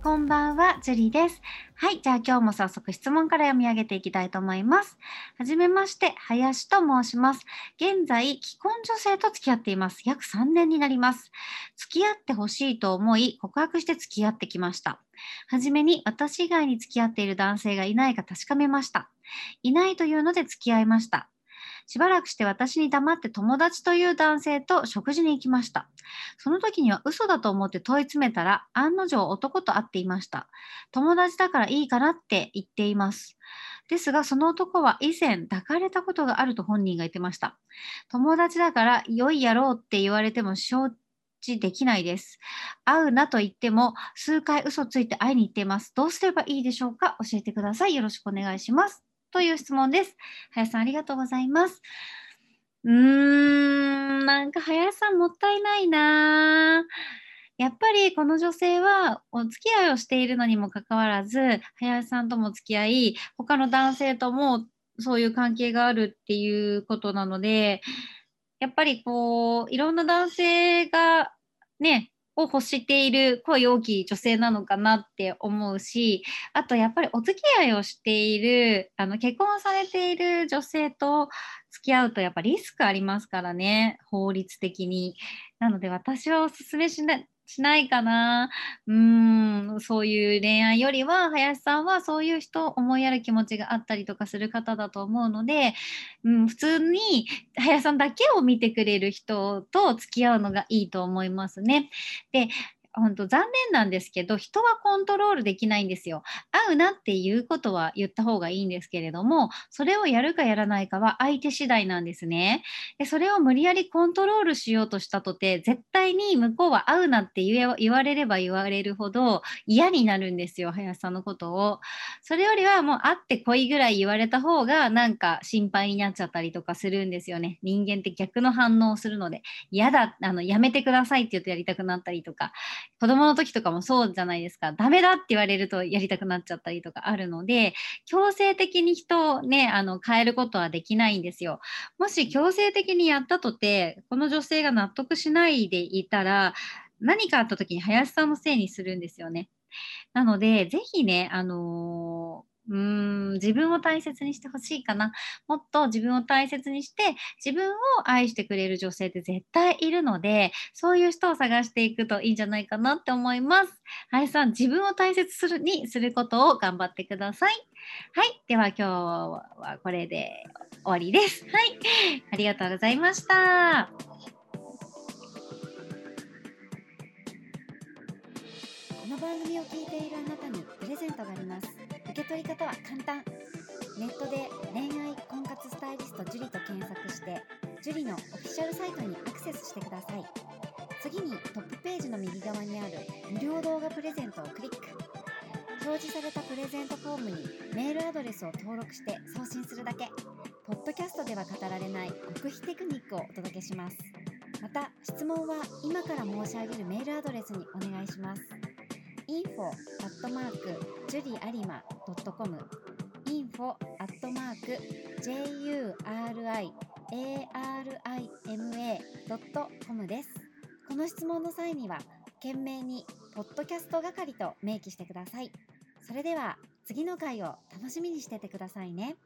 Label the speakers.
Speaker 1: こんばんは、ジュリです。はい、じゃあ今日も早速質問から読み上げていきたいと思います。はじめまして、林と申します。現在、既婚女性と付き合っています。約3年になります。付き合ってほしいと思い、告白して付き合ってきました。はじめに私以外に付き合っている男性がいないか確かめました。いないというので付き合いました。しばらくして私に黙って友達という男性と食事に行きました。その時には嘘だと思って問い詰めたら、案の定男と会っていました。友達だからいいかなって言っています。ですが、その男は以前抱かれたことがあると本人が言ってました。友達だから良いやろうって言われても承知できないです。会うなと言っても数回嘘ついて会いに行っています。どうすればいいでしょうか？教えてください。よろしくお願いします。という質問です。林さん、ありがとうございます。うーん、なんか林さんもったいないなやっぱりこの女性はお付き合いをしているのにもかかわらず、林さんとも付き合い、他の男性ともそういう関係があるっていうことなので、やっぱりこう、いろんな男性がね、を欲している声大きい女性なのかなって思うしあとやっぱりお付き合いをしているあの結婚されている女性と付き合うとやっぱリスクありますからね法律的に。なので私はおすすめしないしないかな。うん、そういう恋愛よりは、林さんはそういう人を思いやる気持ちがあったりとかする方だと思うので、うん、普通に林さんだけを見てくれる人と付き合うのがいいと思いますね。で、本当残念なんですけど人はコントロールできないんですよ。会うなっていうことは言った方がいいんですけれどもそれをやるかやらないかは相手次第なんですね。でそれを無理やりコントロールしようとしたとて絶対に向こうは会うなって言え言われれば言われるほど嫌になるんですよ林さんのことを。それよりはもう会ってこいぐらい言われた方がなんか心配になっちゃったりとかするんですよね。人間って逆の反応をするので嫌だあのやめてくださいって言うとやりたくなったりとか子供の時とかもそうじゃないですか。ダメだって言われるとやりたくなっちゃったりとかあるので、強制的に人をね、あの、変えることはできないんですよ。もし強制的にやったとて、この女性が納得しないでいたら、何かあった時に林さんのせいにするんですよね。なので、ぜひね、あのーうん、自分を大切にしてほしいかな。もっと自分を大切にして、自分を愛してくれる女性って絶対いるので、そういう人を探していくといいんじゃないかなって思います。はいさん、自分を大切するにすることを頑張ってください。はい。では今日はこれで終わりです。はい。ありがとうございました。
Speaker 2: この番組を聞いているあなたにプレゼントがあります。受け取り方は簡単。ネットで恋愛婚活スタイリスト樹と検索して樹のオフィシャルサイトにアクセスしてください。次にトップページの右側にある無料動画プレゼントをクリック。表示されたプレゼントフォームにメールアドレスを登録して送信するだけ。ポッドキャストでは語られない極秘テクニックをお届けします。また質問は今から申し上げるメールアドレスにお願いします。Info アットマークジュリアリマドットコム info アットマーク juriarima ドットコムです。この質問の際には懸命にポッドキャスト係と明記してください。それでは次の回を楽しみにしててくださいね。